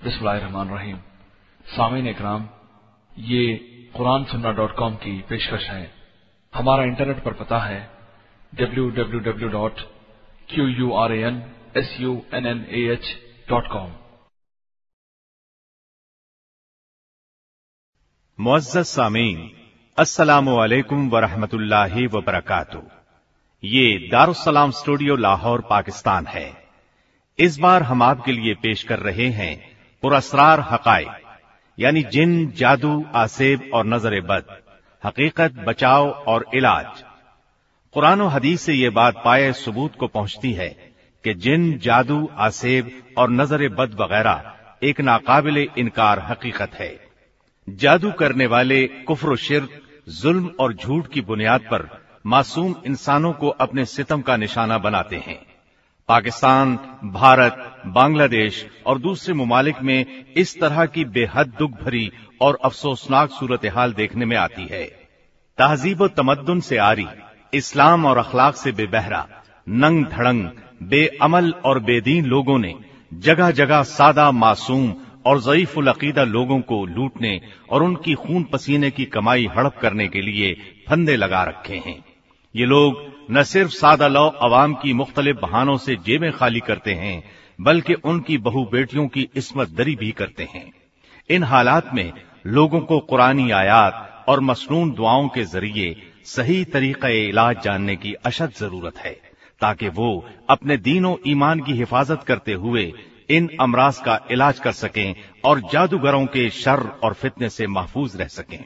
बिस्मिल्लाहिर्रहमानिर्रहीम। सामीन इकराम, ये कुरान सुन्ना डॉट कॉम की पेशकश है। हमारा इंटरनेट पर पता है W W W dot Q U R A N S U N N A H dot com. मुअज़्ज़ज़ सामीन, अस्सलामु अलैकुम वरहमतुल्लाहि वबरकातुहू। ये दारुस्सलाम स्टूडियो लाहौर, पाकिस्तान है। इस बार हम आपके लिए पेश कर रहे हैं पुरस्रार हकाय यानी जिन जादू, आसेब और नज़र बद, हकीकत, बचाव और इलाज। कुरान हदीस से ये बात पाए सबूत को पहुँचती है कि जिन जादू, आसेब और नज़र बद वगैरह एक नाकाबिल इनकार हकीकत है। जादू करने वाले कुफर शिरक, जुल्म और झूठ की बुनियाद पर मासूम इंसानों को अपने सितम का निशाना बनाते हैं। पाकिस्तान, भारत, बांग्लादेश और दूसरे ममालिक में इस तरह की बेहद दुख भरी और अफसोसनाक सूरत हाल देखने में आती है। तहजीब तमद्दुन से आरी, इस्लाम और अखलाक से बेबहरा, नंग धड़ंग, बेअमल और बेदीन लोगों ने जगह जगह सादा, मासूम और जयीफुल अकीदा लोगों को लूटने और उनकी खून पसीने की कमाई हड़प करने के लिए फंदे लगा रखे हैं। ये लोग न सिर्फ़ सादा लौ अवाम की मुख्तलिफ़ बहानों से जेबें खाली करते हैं, बल्कि उनकी बहु बेटियों की इसमत दरी भी करते हैं। इन हालात में लोगों को कुरानी आयात और मसनून दुआओं के ज़रिए सही तरीका इलाज जानने की अशद ज़रूरत है, ताकि वो अपने दीनों ईमान की हिफाजत करते हुए इन अमराज का इलाज कर सकें और जादूगरों के शर और फितने से महफूज रह सकें।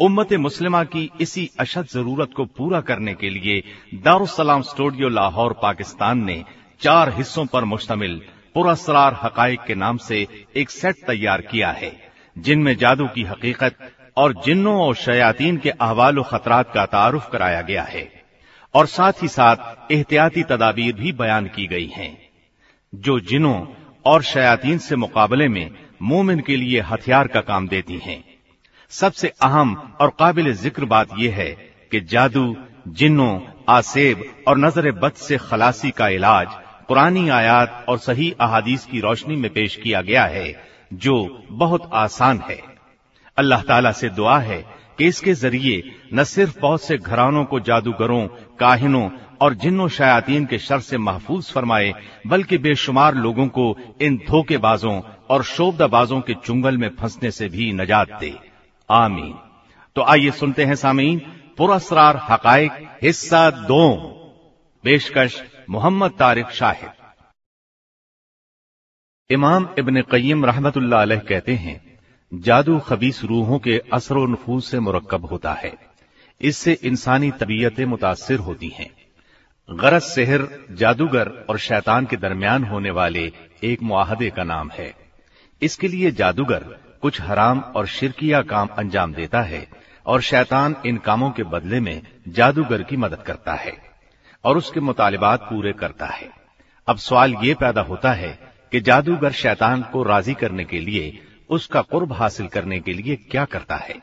उम्मत मुस्लिमा की इसी अशद ज़रूरत को पूरा करने के लिए दारुसलाम स्टूडियो लाहौर, पाकिस्तान ने चार हिस्सों पर मुश्तमिल पुरस्रार हकाइक के नाम से एक सेट तैयार किया है, जिनमें जादू की हकीकत और जिन्नों और शयातीन के अहवाल खतरात का तारुफ कराया गया है और साथ ही साथ एहतियाती तदाबीर भी बयान की गई हैं। जो जिनों और शयातीन से मुकाबले में मोमिन के लिए हथियार का काम देती हैं। सबसे अहम और काबिल ज़िक्र बात यह है कि जादू, जिन्नों, आसेब और नज़र बद से खलासी का इलाज पुरानी आयात और सही अहादीस की रोशनी में पेश किया गया है, जो बहुत आसान है। अल्लाह ताला से दुआ है कि इसके ज़रिए न सिर्फ़ बहुत से घरानों को जादूगरों, काहिनों और जिन्नो शयातीन के शर से महफूज फरमाए, बल्कि बेशुमार लोगों को इन धोखेबाजों और शोबदाबाजों के चुंगल में फंसने से भी नजात दे। आमीन। तो आइए सुनते हैं सामीन पुरस्रार हकाइक हिस्सा दो, पेशकश मोहम्मद तारिक शाहिद। इमाम इबन रहमतुल्लाह अलैह कहते हैं, जादू खबीस रूहों के असर नफूज से मुरक्कब होता है। इससे इंसानी तबीयतें मुतासर होती हैं। गरज सेहर, जादूगर और शैतान के दरमियान होने वाले एक मुआहदे का नाम है। इसके लिए जादूगर कुछ हराम और शिरकिया काम अंजाम देता है और शैतान इन कामों के बदले में जादूगर की मदद करता है और उसके मुतालिबात पूरे करता है। अब सवाल ये पैदा होता है कि जादूगर शैतान को राज़ी करने के लिए, उसका कुर्ब हासिल करने के लिए क्या करता है?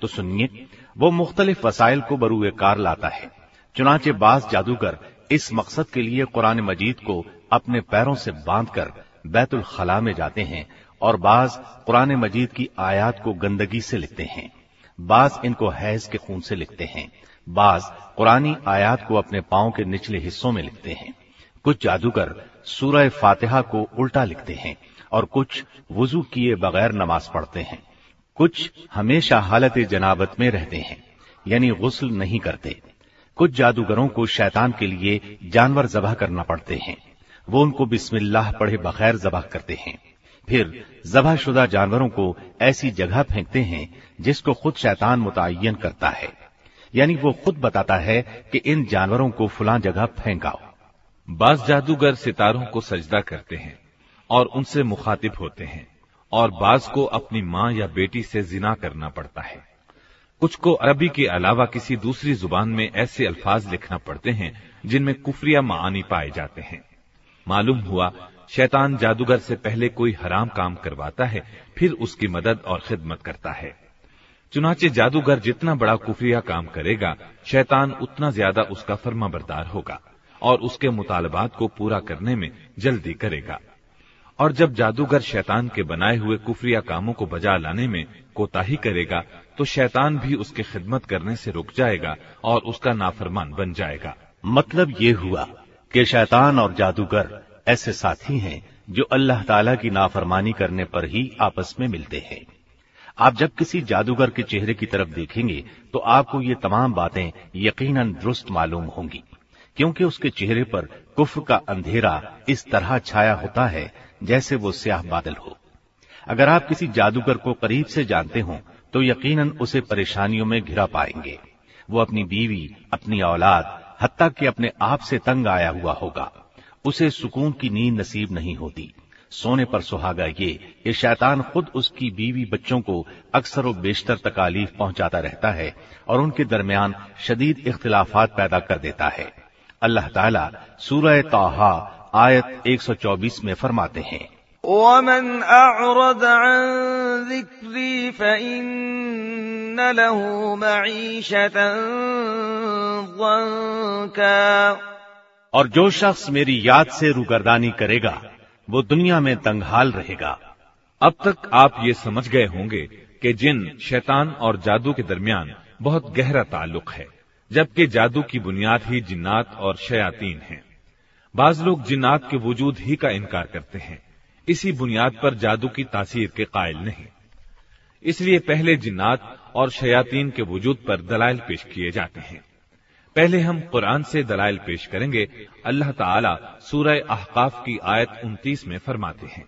तो सुनिए, वो मुख्तलिफ़ वसाइल को बरूए कार लाता है। चुनाचे बाज जादूगर इस मकसद के लिए कुरान मजीद को अपने पैरों से बांधकर बैतुल खला में जाते हैं और बाज कुरान मजीद की आयात को गंदगी से लिखते हैं। बाज इनको हैज़ के खून से लिखते हैं। बाज कुरानी आयात को अपने पाओ के निचले हिस्सों में लिखते हैं। कुछ जादूगर सूरह फातिहा को उल्टा लिखते हैं और कुछ वज़ू किए बगैर नमाज़ पढ़ते हैं। कुछ हमेशा हालत जनाबत में रहते हैं, यानी गुस्ल नहीं करते। कुछ जादूगरों को शैतान के लिए जानवर जबह करना पड़ते हैं। वो उनको बिस्मिल्लाह पढ़े बगैर जबह करते हैं। फिर जबह शुदा जानवरों को ऐसी जगह फेंकते हैं जिसको खुद शैतान मुतयन करता है। यानी वो खुद बताता है कि इन जानवरों को फुला जगह फेंकाओ। बाज जादूगर सितारों को सजदा करते हैं और उनसे मुखातिब होते हैं और बाज को अपनी माँ या बेटी से जिना करना पड़ता है। कुछ को अरबी के अलावा किसी दूसरी ज़ुबान में ऐसे अल्फाज लिखना पड़ते हैं जिनमें कुफरिया मानी पाए जाते हैं। मालूम हुआ शैतान जादूगर से पहले कोई हराम काम करवाता है, फिर उसकी मदद और खिदमत करता है। चुनाचे जादूगर जितना बड़ा कुफरिया काम करेगा, शैतान उतना ज़्यादा उसका फर्मा बरदार होगा और उसके मुतालबात को पूरा करने में जल्दी करेगा। और जब जादूगर शैतान के बनाए हुए कुफरिया कामों को बजा लाने में कोताही करेगा तो शैतान भी उसकी खिदमत करने से रुक जाएगा और उसका नाफरमान बन जाएगा। मतलब ये हुआ कि शैतान और जादूगर ऐसे साथी हैं जो अल्लाह ताला की नाफरमानी करने पर ही आपस में मिलते हैं। आप जब किसी जादूगर के चेहरे की तरफ़ देखेंगे तो आपको ये तमाम बातें यकीनन दुरुस्त मालूम होंगी, क्योंकि उसके चेहरे पर कुफ्र का अंधेरा इस तरह छाया होता है, जैसे वो स्याह बादल हो। अगर आप किसी जादूगर को करीब से जानते हो तो यकीनन उसे परेशानियों में घिरा पाएँगे। वो अपनी बीवी, अपनी औलाद हत्या कि अपने आप से तंग आया हुआ होगा। उसे सुकून की नींद नसीब नहीं होती। सोने पर सुहागा ये कि शैतान खुद उसकी बीवी बच्चों को अक्सर व बेशतर तकालीफ पहुंचाता रहता है और उनके दरमियान शदीद इख्तिलाफात पैदा कर देता है। अल्लाह ताला सूरह ताहा आयत 124 में फरमाते हैं। वमन अरद जिक्री फ़इन्न लहू मईशतन और जो शख्स मेरी याद से रूगरदानी करेगा, वो दुनिया में तंगहाल रहेगा। अब तक आप ये समझ गए होंगे कि जिन शैतान और जादू के दरमियान बहुत गहरा ताल्लुक है, जबकि जादू की बुनियाद ही जिन्नात और शयातीन है। बाज लोग जिन्नात के वजूद ही का इनकार करते हैं। इसी बुनियाद पर जादू की तासीर के कायल नहीं। इसलिए पहले जिन्नात और शयातीन के वजूद पर दलाइल पेश किए जाते हैं। पहले हम कुरान से दलाइल पेश करेंगे अल्लाह ताला सूरह अहकाफ की आयत उनतीस में फरमाते हैं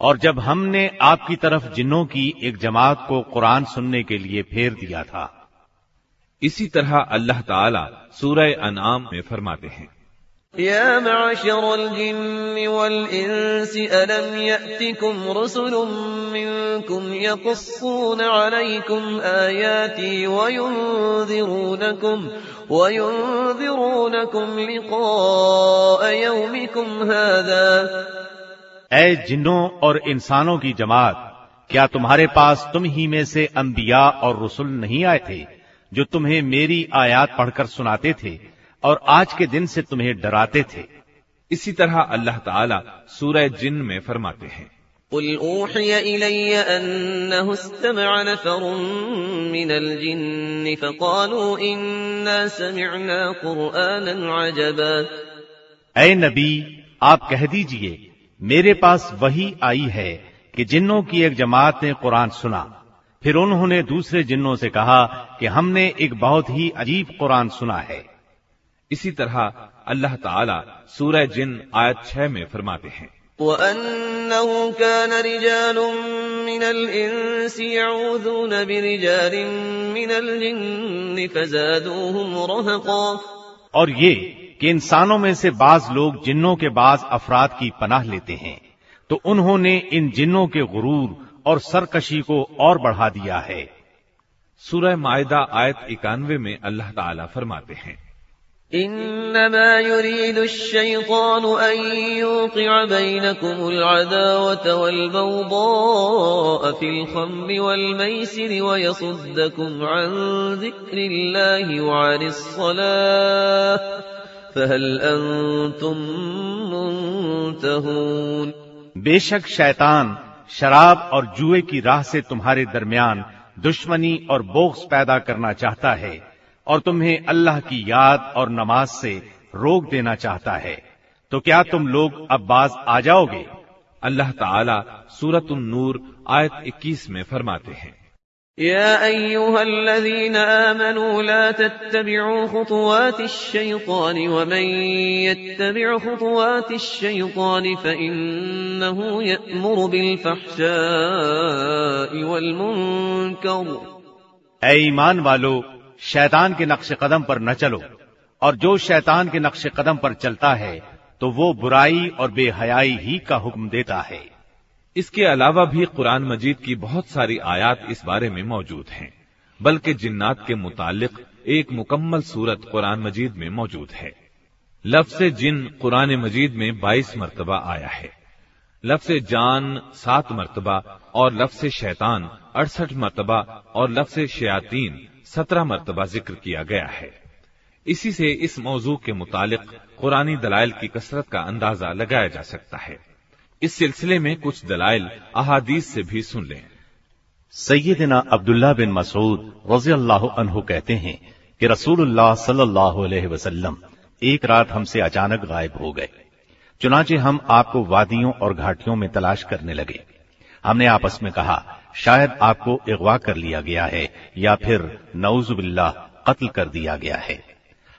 और जब हमने आपकी तरफ जिन्नों की एक जमात को कुरान सुनने के लिए फेर दिया था इसी तरह अल्लाह ताला सूरह अनाम में फरमाते हैं या मशर जिन्न वल इंस अलम यअतिकुम रसुलुम मिनकुम यक़ुस्सून अलैकुम आयाती वयुनज़िरूनकुम वयुनज़िरूनकुम लिक़ाअ यौमिकुम ऐ जिन्नों और इंसानों की जमात क्या तुम्हारे पास तुम ही में से अंबिया और रसुल नहीं आए थे जो तुम्हें मेरी आयात पढ़कर सुनाते थे और आज के दिन से तुम्हें डराते थे। इसी तरह अल्लाह ताला सूरह जिन में फरमाते हैं। नबी आप कह दीजिए मेरे पास वही आई है कि जिन्नों की एक जमात ने कुरान सुना। फिर उन्होंने दूसरे जिन्नों से कहा कि हमने एक बहुत ही अजीब कुरान सुना है। इसी तरह अल्लाह ताला सूरह जिन आयत छह में फरमाते हैं। और ये कि इंसानों में से बाज लोग जिन्नों के बाज अफराद की पनाह लेते हैं तो उन्होंने इन जिन्नों के गुरूर और सरकशी को और बढ़ा दिया है। सूरह मायदा आयत इक्यानवे में अल्लाह ताला फरमाते हैं। इन्नमा युरीदु शैतान अन यूक़िअ बैनकुम अल-अदावत वल-बग़दाअ फिल खम्रि वल-मैसिरि वयसुद्दकुम अन ज़िक्रिल्लाहि वअनिस-सलाह फहल अंतुम मुंतहून बेशक शैतान शराब और जुए की राह से तुम्हारे दरमियान दुश्मनी और बोक्स पैदा करना चाहता है और तुम्हें अल्लाह की याद और नमाज़ से रोक देना चाहता है। तो क्या तुम लोग अब बाज आ जाओगे? अल्लाह ताला सूरत नूर आयत 21 में फरमाते हैं। या अय्युहल्लज़ीन आमनू ला तत्तबिउ खुतुवाति शैतान वमन यत्तबिउ खुतुवाति शैतान फइन्नहु यअमुरु बिल फहशाइ वल मुनकर ऐ ईमान वालो शैतान के नक्श कदम पर न चलो। और जो शैतान के नक्श कदम पर चलता है तो वो बुराई और बेहयाई ही का हुक्म देता है। इसके अलावा भी कुरान मजीद की बहुत सारी आयात इस बारे में मौजूद हैं, बल्कि जिन्नात के मुतालिक एक मुकम्मल सूरत कुरान मजीद में मौजूद है। लफ्ज जिन कुरान मजीद में 22 मरतबा आया है। लफ्ज जान सात मरतबा और लफ्ज शैतान अड़सठ मरतबा और लफ्ज शयातीन सत्रह मरतबा ज़िक्र किया गया है। इसी से इस मौजू के मुतालिक कुरानी दलाइल की कसरत का अंदाज़ा लगाया जा सकता है। इस सिलसिले में कुछ दलाइल अहादीस से भी सुन लें। सैयदना अब्दुल्ला बिन मसूद रज़ी अल्लाह कहते हैं कि रसूलुल्लाह सल्लल्लाहु अलैहि वसल्लम एक रात हमसे अचानक गायब हो गए। चुनाचे हम आपको वादियों और घाटियों में तलाश करने लगे। हमने आपस में कहा शायद आपको अगवा कर लिया गया है, या फिर नौजुबिल्ला कत्ल कर दिया गया है।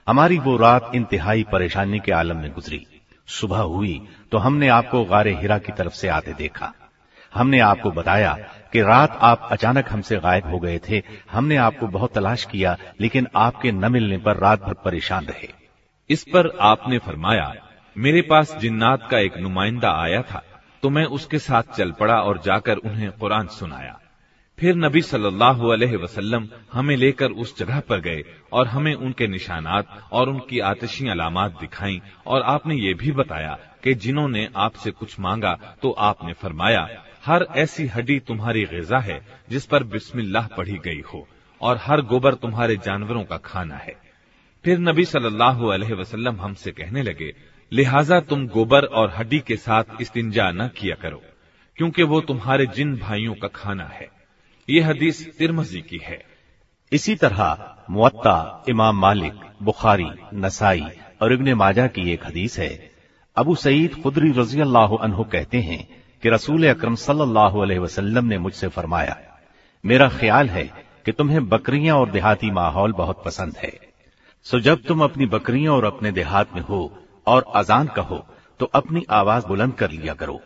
हमारी वो रात इंतहाई परेशानी के आलम में गुजरी। सुबह हुई तो हमने आपको गारे हिरा की तरफ़ से आते देखा। हमने आपको बताया कि रात आप अचानक हमसे गायब हो गए थे। हमने आपको बहुत तलाश किया, लेकिन आपके न मिलने पर रात भर परेशान रहे। इस पर आपने फरमाया, मेरे पास जिन्नात का एक नुमाइंदा आया था। तो मैं उसके साथ चल पड़ा और जाकर उन्हें कुरान सुनाया। फिर नबी सल्लल्लाहु अलैहि वसल्लम हमें लेकर उस जगह पर गए और हमें उनके निशानात और उनकी आतिशी अलामत दिखाई और आपने ये भी बताया कि जिन्होंने आपसे कुछ मांगा तो आपने फरमाया, हर ऐसी हड्डी तुम्हारी गजा है जिस पर बिस्मिल्लाह पढ़ी गई हो और हर गोबर तुम्हारे जानवरों का खाना है। फिर नबी सल्लल्लाहु अलैहि वसल्लम हमसे कहने लगे लिहाजा तुम गोबर और हड्डी के साथ इस्तिंजा न किया करो, क्योंकि वो तुम्हारे जिन भाइयों का खाना है। ये हदीस तिरमजी की है। इसी तरह मुअत्ता, इमाम मालिक, बुखारी, नसाई और इब्ने माजा की एक हदीस है। अबू सईद खुदरी रज़ी अल्लाह कहते हैं कि रसूल अक्रम सल्लल्लाहु ने मुझसे फरमाया, मेरा ख्याल है कि तुम्हें बकरियाँ और देहाती माहौल बहुत पसंद है। सो जब तुम अपनी बकरियाँ और अपने देहात में हो और अजान कहो तो अपनी आवाज़ बुलंद कर लिया करो,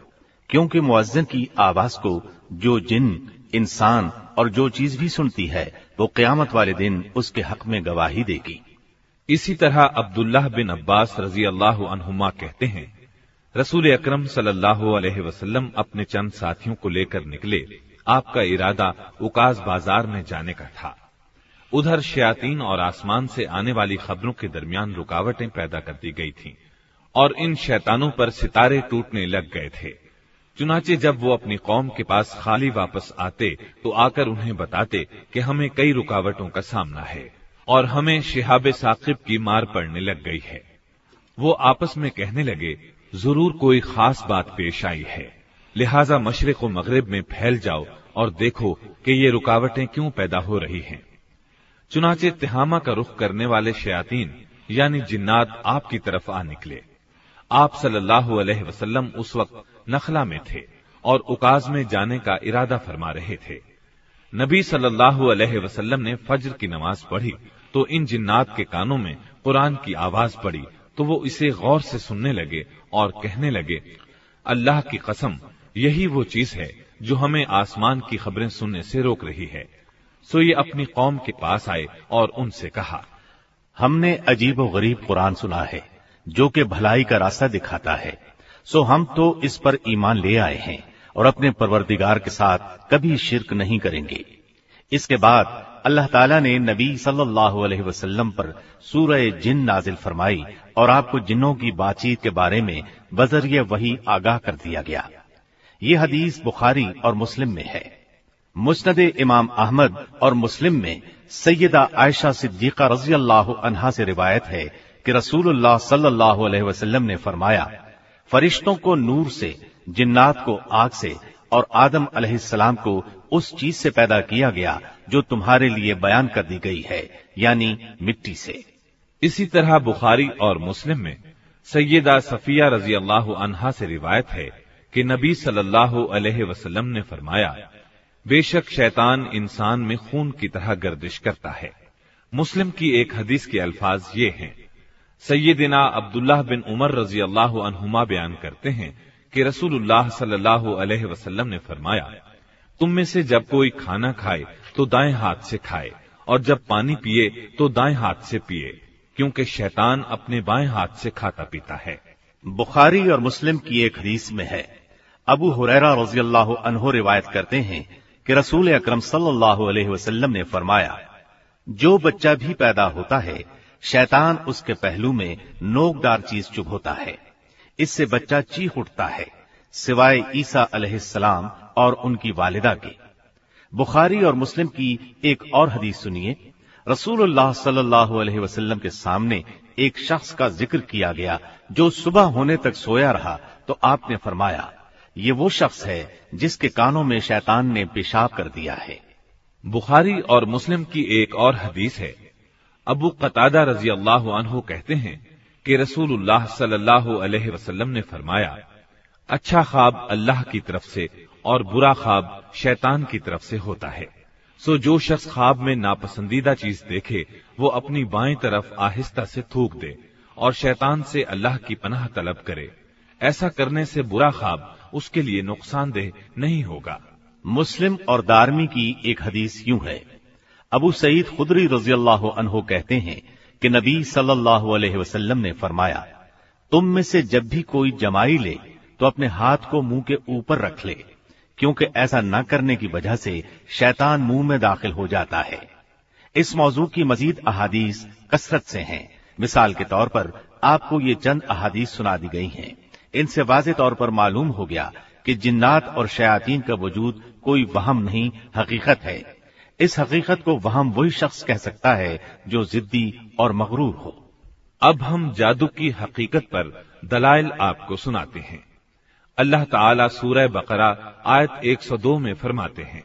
क्योंकि मुअज्जन की आवाज़ को जो जिन, इंसान और जो चीज़ भी सुनती है, वो क्यामत वाले दिन उसके हक में गवाही देगी। इसी तरह अब्दुल्लाह बिन अब्बास रज़ी अल्लाह कहते हैं, रसूल अकरम वसल्लम अपने चंद साथियों को लेकर निकले। आपका इरादा उकाज बाज़ार में जाने का था। उधर शयातीन और आसमान से आने वाली खबरों के दरमियान रुकावटें पैदा कर दी गई थीं। और इन शैतानों पर सितारे टूटने लग गए थे। चुनाचे जब वो अपनी कौम के पास खाली वापस आते तो आकर उन्हें बताते कि हमें कई रुकावटों का सामना है, और हमें शिहाब साकिब की मार पड़ने लग गई है। वो आपस में कहने लगे, ज़रूर कोई खास बात पेश आई है। लिहाजा मशरक मगरब में फैल जाओ और देखो कि ये रुकावटें क्यों पैदा हो रही हैं। चुनाचे तिहामा का रुख करने वाले शयातीन, यानी जिन्नात, आपकी तरफ़ आ निकले। आप सल्लल्लाहु अलैहि वसल्लम उस वक्त नखला में थे और उकाज में जाने का इरादा फरमा रहे थे। नबी सल्लल्लाहु अलैहि वसल्लम ने फज्र की नमाज़ पढ़ी तो इन जिन्नात के कानों में कुरान की आवाज़ पड़ी तो वो इसे गौर से सुनने लगे और कहने लगे, अल्लाह की कसम, यही वो चीज़ है जो हमें आसमान की खबरें सुनने से रोक रही है। सो ये अपनी कौम के पास आए और उनसे कहा, हमने अजीब गरीब कुरान सुना है। जो कि भलाई का रास्ता दिखाता है। सो हम तो इस पर ईमान ले आए हैं और अपने परवरदिगार के साथ कभी शिरक नहीं करेंगे। इसके बाद अल्लाह ताला ने नबी सल्लल्लाहु अलैहि वसल्लम पर सूरह जिन नाजिल फरमाई और आपको जिन्नों की बातचीत के बारे में बजरिए वही आगाह कर दिया गया। ये हदीस बुखारी और मुस्लिम में है। मुस्नद इमाम अहमद और मुस्लिम में सैयदा आयशा सिद्दीका रज़ी अल्लाह अनहा से रिवायत है कि रसूलुल्लाह सल्लल्लाहु अलैहि वसल्लम ने फरमाया, फरिश्तों को नूर से, जिन्नात को आग से और आदम अलैहिस्सलाम को उस चीज़ से पैदा किया गया जो तुम्हारे लिए बयान कर दी गई है, यानी मिट्टी से। इसी तरह बुखारी और मुस्लिम में सैयदा सफिया रज़ी अल्लाह अनहा से रिवायत है कि नबी सल्लल्लाहु अलैहि वसल्लम ने फरमाया, बेशक शैतान इंसान में खून की तरह गर्दिश करता है। मुस्लिम की एक हदीस के अल्फाज ये हैं सैयदिना अब्दुल्लाह बिन उमर रज़ी अल्लाह बयान करते हैं कि रसूलुल्लाह सल्लल्लाहु अलैहि ने फरमाया, तुम में से जब कोई खाना खाए तो दाएँ हाथ से खाए, और जब पानी पिए तो दाएँ हाथ से पिए, क्योंकि शैतान अपने बाएँ हाथ से खाता पीता है। बुखारी और मुस्लिम की एक हदीस में है। अबू हुरैरा रज़ी अल्लाह अनहो रिवायत करते हैं कि रसूल अकरम सल्लल्लाहु अलैहि ने फरमाया, जो बच्चा भी पैदा होता है शैतान उसके पहलू में नोकदार चीज़ चुभोता है। इससे बच्चा चीख उठता है, सिवाय ईसा अलैहिस्सलाम और उनकी वालिदा के। बुखारी और मुस्लिम की एक और हदीस सुनिए। रसूलुल्लाह सल्लल्लाहु अलैहि वसल्लम के सामने एक शख्स का ज़िक्र किया गया, जो सुबह होने तक सोया रहा तो आपने फरमाया, ये वो शख्स है जिसके कानों में शैतान ने पेशाब कर दिया है। बुखारी और मुस्लिम की एक और हदीस है अबू कतादा रज़ी अल्लाह कहते हैं कि रसूलुल्लाह सल्लल्लाहु अलैहि वसल्लम ने फरमाया अच्छा ख्वाब अल्लाह की तरफ़ से और बुरा ख्वाब शैतान की तरफ़ से होता है। सो जो शख्स ख्वाब में नापसंदीदा चीज़ देखे, वो अपनी बाएँ तरफ़ आहिस्ता से थूक दे और शैतान से अल्लाह की पनाह तलब करे। ऐसा करने से बुरा ख्वाब उसके लिए नुकसानदेह नहीं होगा। मुस्लिम और दारमी की एक हदीस यूँ है। अबू सईद खुदरी रज़ी अल्लाह अनहो कहते हैं कि नबी सल्लल्लाहु अलैहि वसल्लम ने फरमाया, तुम में से जब भी कोई जमाई ले तो अपने हाथ को मुँह के ऊपर रख ले, क्योंकि ऐसा न करने की वजह से शैतान मुँह में दाखिल हो जाता है। इस मौजू की मजीद अहादीस कसरत से हैं। मिसाल के तौर पर आपको ये चंद अहादीस सुना दी गई हैं। इनसे वाज तौर पर मालूम हो गया कि जिन्नात और शयातीन का वजूद कोई वहम नहीं, हकीकत है। इस हकीकत को वहम वही शख्स कह सकता है जो जिद्दी और मगरूर हो अब हम जादू की हकीकत पर दलाइल आपको सुनाते हैं अल्लाह ताला सूरह बकरा आयत 102 में फरमाते हैं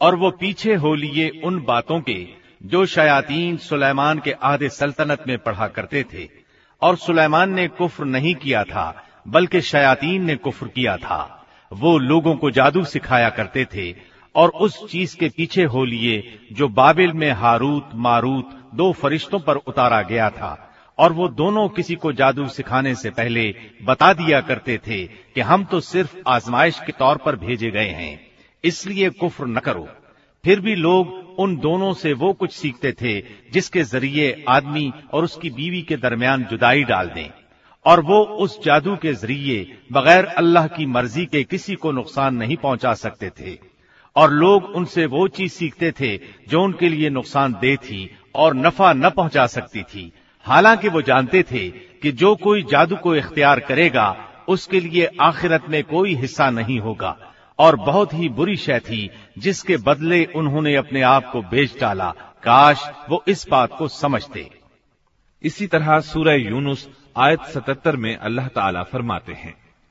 और वो पीछे हो लिए उन बातों के जो शयातीन सुलेमान के आधे सल्तनत में पढ़ा करते थे और सुलेमान ने कुफ्र नहीं किया था बल्कि शयातीन ने कुफ्र किया था वो लोगों को जादू सिखाया करते थे और उस चीज़ के पीछे हो लिए जो बाबिल में हारूत, मारूत दो फरिश्तों पर उतारा गया था। और वो दोनों किसी को जादू सिखाने से पहले बता दिया करते थे कि हम तो सिर्फ़ आजमाइश के तौर पर भेजे गए हैं। इसलिए कुफ्र न करो। फिर भी लोग उन दोनों से वो कुछ सीखते थे जिसके ज़रिए आदमी और उसकी बीवी के दरमियान जुदाई डाल दें। और वो उस जादू के ज़रिए बगैर अल्लाह की मर्ज़ी के किसी को नुकसान नहीं पहुँचा सकते थे। और लोग उनसे वो चीज़ सीखते थे जो उनके लिए नुकसान दे थी और नफा न पहुँचा सकती थी। हालाँकि वो जानते थे कि जो कोई जादू को इख्तियार करेगा, उसके लिए आखिरत में कोई हिस्सा नहीं होगा। और बहुत ही बुरी शय थी, जिसके बदले उन्होंने अपने आप को बेच डाला। काश वो इस बात को समझते। इसी तरह सूरह यूनुस आयत 77 में अल्लाह ताला फरमाते हैं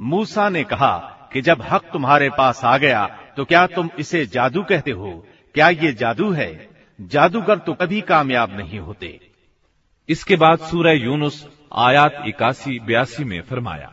मूसा ने कहा कि जब हक तुम्हारे पास आ गया तो क्या तुम इसे जादू कहते हो क्या ये जादू है जादूगर तो कभी कामयाब नहीं होते इसके बाद सूरह यूनुस आयात इक्यासी बयासी में फरमाया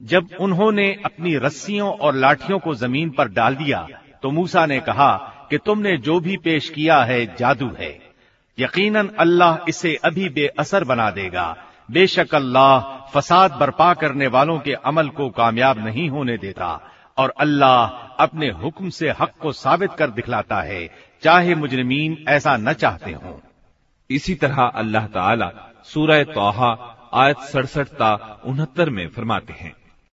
जब उन्होंने अपनी रस्सियों और लाठियों को जमीन पर डाल दिया तो मूसा ने कहा कि तुमने जो भी पेश किया है जादू है यकीनन अल्लाह इसे अभी बेअसर बना देगा। बेशक अल्लाह फसाद बर्पा करने वालों के अमल को कामयाब नहीं होने देता, और अल्लाह अपने हुक्म से हक को साबित कर दिखलाता है, चाहे मुजरमीन ऐसा न चाहते हों। इसी तरह अल्लाह ताला सूरह तोहा, आयत सड़सठ ता उनहत्तर में फरमाते हैं।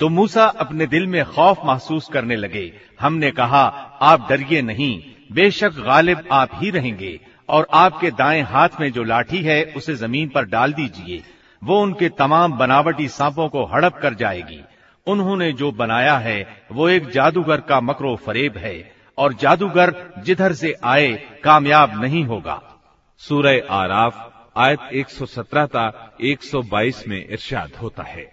तो मूसा अपने दिल में खौफ महसूस करने लगे हमने कहा आप डरिए नहीं बेशक गालिब आप ही रहेंगे और आपके दाएं हाथ में जो लाठी है उसे जमीन पर डाल दीजिए वो उनके तमाम बनावटी सांपों को हड़प कर जाएगी उन्होंने जो बनाया है वो एक जादूगर का मकरो फरेब है और जादूगर जिधर से आए कामयाब नहीं होगा सूरह आराफ आयत 117 ता 122 में इरशाद होता है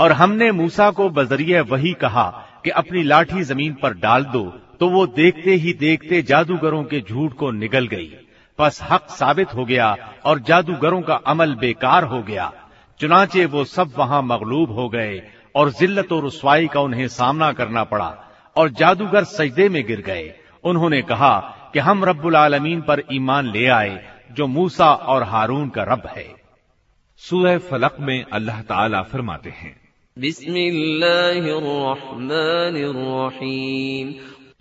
और हमने मूसा को बजरिया वही कहा कि अपनी लाठी जमीन पर डाल दो तो वो देखते ही देखते जादूगरों के झूठ को निगल गई। बस हक साबित हो गया और जादूगरों का अमल बेकार हो गया। चुनाचे वो सब वहाँ मगलूब हो गए और जिल्लत और रसवाई का उन्हें सामना करना पड़ा और जादूगर सजदे में गिर गए। उन्होंने कहा कि हम रब्बुल आलमीन पर ईमान ले आए, जो मूसा और हारून का रब है। सूरह फलक में अल्लाह ताला फरमाते हैं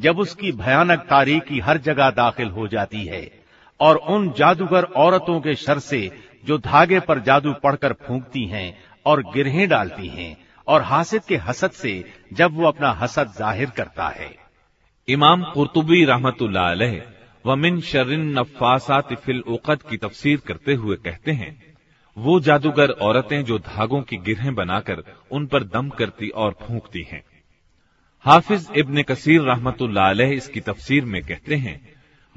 जब उसकी भयानक तारीखी हर जगह दाखिल हो जाती है और उन जादूगर औरतों के शर से जो धागे पर जादू पढ़कर फूंकती हैं और गिरहें डालती हैं और हासिद के हसद से जब वो अपना हसद ज़ाहिर करता है। इमाम कुर्तुबी अलैह वमिन शर्रिन नफासात फिल उकद की तफसीर करते हुए कहते हैं, वो जादूगर औरतें जो धागों की गिरहें बनाकर उन पर दम करती और फूंकती हैं हाफिज इब्न कसीर रहमतुल्लाह इसकी तफसीर में कहते हैं,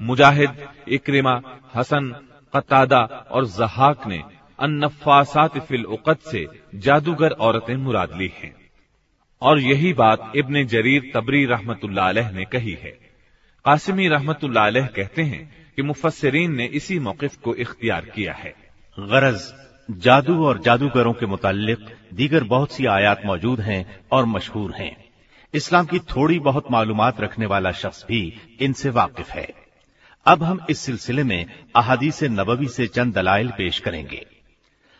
मुजाहिद, इक्रिमा, हसन, कतादा और जहाक ने अन्नफासात फिल उकद से जादूगर औरतें मुराद ली हैं। और यही बात इब्न जरीर तबरी रहमतुल्लाह ने कही है। कासिमी रहमतुल्लाह कहते हैं कि मुफसरीन ने इसी मौकफ को इख्तियार किया है। गरज, जादू और जादूगरों के मुतालिक दीगर बहुत सी आयात मौजूद हैं और मशहूर हैं। इस्लाम की थोड़ी बहुत मालूम रखने वाला शख्स भी इनसे वाकिफ है। अब हम इस सिलसिले में अहादीस नबवी से चंद दलाइल पेश करेंगे।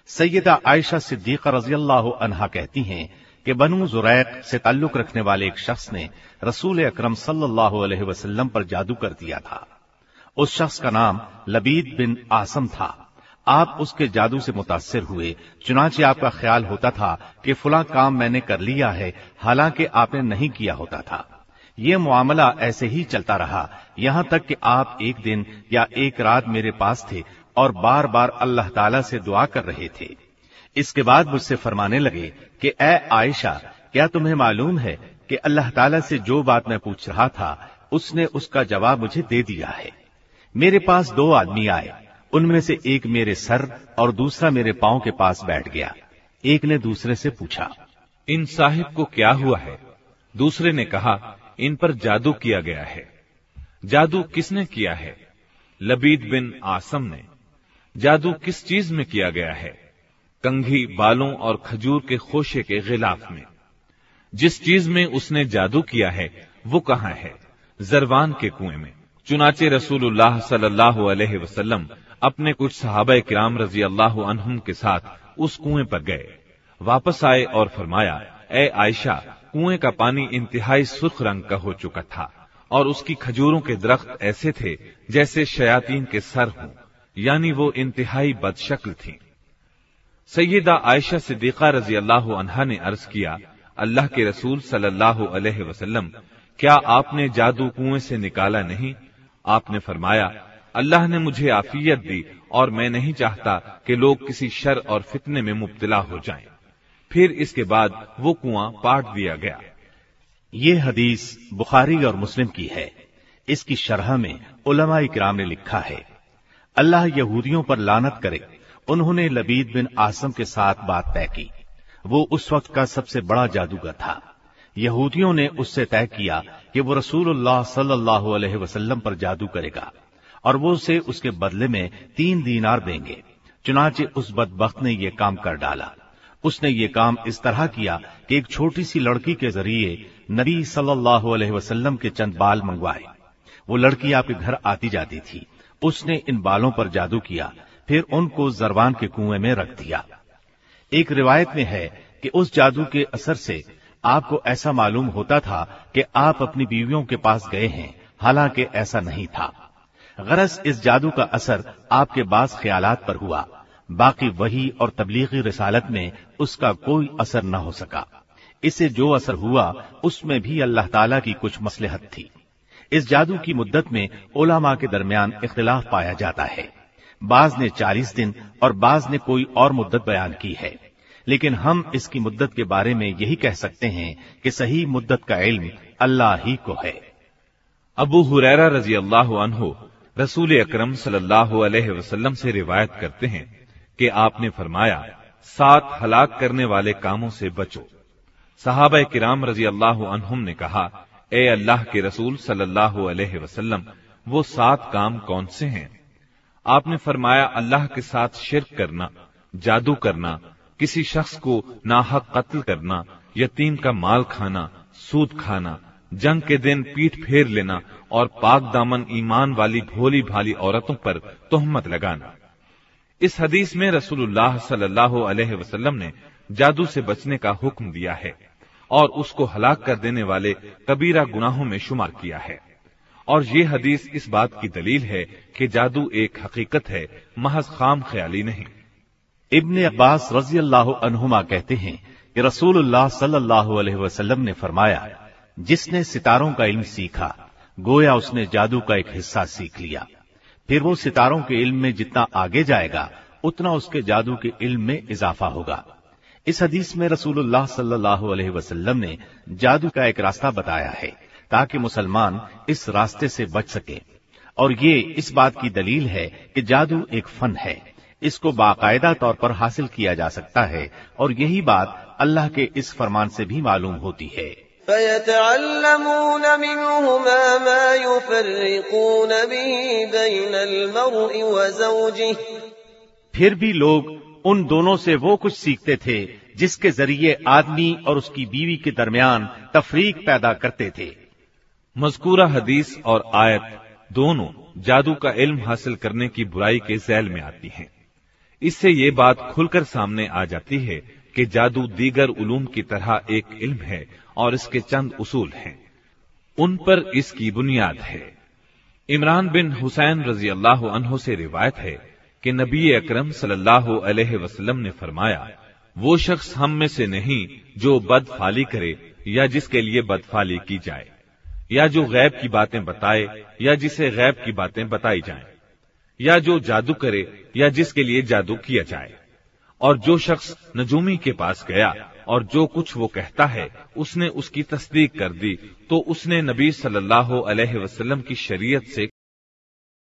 सैयदा आयशा सिद्दीक रज़ी अल्लाह कहती हैं कि बनु जुरैक से ताल्लुक रखने वाले एक शख्स ने रसूल अक्रम सल्लल्लाहु पर जादू कर दिया था। उस शख्स का नाम लबीद बिन आसम था। आप उसके जादू से मुतासर हुए। चुनाचे आपका ख्याल होता था कि फुला काम मैंने कर लिया है, हालाँकि आपने नहीं किया होता था। ये मामला ऐसे ही चलता रहा। यहाँ तक कि आप एक दिन या एक रात मेरे पास थे और बार बार अल्लाह ताला से दुआ कर रहे थे। इसके बाद मुझसे फरमाने लगे कि, ए आयशा, क्या तुम्हें मालूम है कि अल्लाह ताला से जो बात मैं पूछ रहा था, उसने उसका जवाब मुझे दे दिया है? मेरे पास दो आदमी आए। उनमें से एक मेरे सर और दूसरा मेरे पाँव के पास बैठ गया। एक ने दूसरे से पूछा, इन साहिब को क्या हुआ है? दूसरे ने कहा, इन पर जादू किया गया है। जादू किसने किया है? लबीद बिन आसम ने। जादू किस चीज़ में किया गया है? कंघी बालों और खजूर के खोशे के खिलाफ में। जिस चीज़ में उसने जादू किया है, वो कहाँ है? जरवान के कुएँ में। चुनाचे रसूलुल्लाह सल्लल्लाहु अलैहि वसल्लम अपने कुछ सहाबा किराम रज़ी अल्लाह अनहुम के साथ उस कुएँ पर गए। वापस आए और फरमाया, ए आयशा, कुएँ का पानी इंतहाई सुर्ख रंग का हो चुका था और उसकी खजूरों के दरख्त ऐसे थे जैसे शयातीन के सर हों, यानी वो इंतहाई बदशक्ल थी। सैयदा आयशा सिद्दीका रज़ी अल्लाह अनहा ने अर्ज़ किया, अल्लाह के रसूल सल्लल्लाहु अलैहि क्या आपने जादू कुएँ से निकाला नहीं? आपने फरमाया अल्लाह ने मुझे आफियत दी और मैं नहीं चाहता कि लोग किसी शर और फितने में मुब्तला हो जाएँ। फिर इसके बाद वो कुआँ पाट दिया गया। ये हदीस बुखारी और मुस्लिम की है। इसकी शरह में उलमा इकराम ने लिखा है, अल्लाह यहूदियों पर लानत करे। उन्होंने लबीद बिन आसम के साथ बात तय की। वो उस वक्त का सबसे बड़ा जादूगर था। यहूदियों ने उससे तय किया कि वो रसूलुल्लाह सल्लल्लाहु पर जादू करेगा। और वो उसे उसके बदले में तीन दीनार देंगे। चुनाचे उस बदबख्त ने यह काम कर डाला। उसने ये काम इस तरह किया कि एक छोटी सी लड़की के ज़रिए नबी सल्लल्लाहु अलैहि वसल्लम के चंद बाल मंगवाए। वो लड़की आपके घर आती जाती थी। उसने इन बालों पर जादू किया, फिर उनको जरवान के कुएँ में रख दिया। एक रिवायत में है कि उस जादू के असर से आपको ऐसा मालूम होता था कि आप अपनी बीवियों के पास गए हैं, हालाँकि ऐसा नहीं था। गरज इस जादू का असर आपके बास ख्यालात पर हुआ। बाकी वही और तबलीगी रिसालत में उसका कोई असर न हो सका। इससे जो असर हुआ, उसमें भी अल्लाह ताला की कुछ मसलहत थी। इस जादू की मुद्दत में ओलामा के दरमियान इख्तिलाफ पाया जाता है। बाज ने चालीस दिन और बाज ने कोई और मुद्दत बयान की है। लेकिन हम इसकी मुद्दत के बारे में यही कह सकते हैं कि सही मुद्दत का इल्म अल्लाह ही को है। अबू हुरैरा रज़ी अल्लाह रसूल अक्रम वसल्लम से रिवायत करते हैं कि आपने फरमाया, सात हलाक करने वाले कामों से बचो। साहब किराम रज़ी अल्लाह ने कहा, ए अल्लाह के रसूल सल्लल्लाहु अलैहि वसल्लम, वो सात काम कौन से हैं? आपने फरमाया, अल्लाह के साथ शिरक करना, जादू करना, किसी शख्स को नाहक कत्ल करना, यतीम का माल खाना, सूद खाना, जंग के दिन पीठ फेर लेना और पाक दामन ईमान वाली भोली भाली औरतों पर तोहमत लगाना। इस हदीस में रसूलुल्लाह सल्लल्लाहु अलैहि वसल्लम ने जादू से बचने का हुक्म दिया है और उसको हलाक कर देने वाले कबीरा गुनाहों में शुमार किया है। और ये हदीस इस बात की दलील है कि जादू एक हकीकत है, महज खाम ख्याली नहीं। इब्न अब्बास रज़ी अल्लाह कहते हैं कि रसूलुल्लाह सल्लल्लाहु अलैहि वसल्लम ने फरमाया, जिसने सितारों का इल्म सीखा गोया उसने जादू का एक हिस्सा सीख लिया। फिर वो सितारों के इल्म में जितना आगे जाएगा, उतना उसके जादू के इल्म में इजाफा होगा। इस हदीस में रसूलुल्लाह सल्लल्लाहु अलैहि वसल्लम ने जादू का एक रास्ता बताया है, ताकि मुसलमान इस रास्ते से बच सके। और ये इस बात की दलील है कि जादू एक फन है। इसको बाकायदा तौर पर हासिल किया जा सकता है, और यही बात अल्लाह के इस फरमान से भी मालूम होती है। फिर भी लोग उन दोनों से वो कुछ सीखते थे जिसके ज़रिए आदमी और उसकी बीवी के दरमियान तफरीक पैदा करते थे मजकूरा हदीस और आयत दोनों जादू का इल्म हासिल करने की बुराई के जैल में आती हैं। इससे ये बात खुलकर सामने आ जाती है कि जादू दीगर उलूम की तरह एक इल्म है और इसके चंद उसूल हैं। उन पर इसकी बुनियाद है। इमरान बिन हुसैन रज़ी अल्लाह अनहो से रिवायत है कि नबी अकरम सल्लल्लाहु ने फरमाया, वो शख्स हम में से नहीं जो बदफाली करे या जिसके लिए बदफाली की जाए, या जो गैब की बातें बताए या जिसे गैब की बातें बताई जाएँ, या जो जादू करे या जिसके लिए जादू किया जाए। और जो शख्स नजूमी के पास गया और जो कुछ वो कहता है, उसने उसकी तस्दीक कर दी। तो उसने नबी सल्लल्लाहु अलैहि वसल्लम की शरीयत से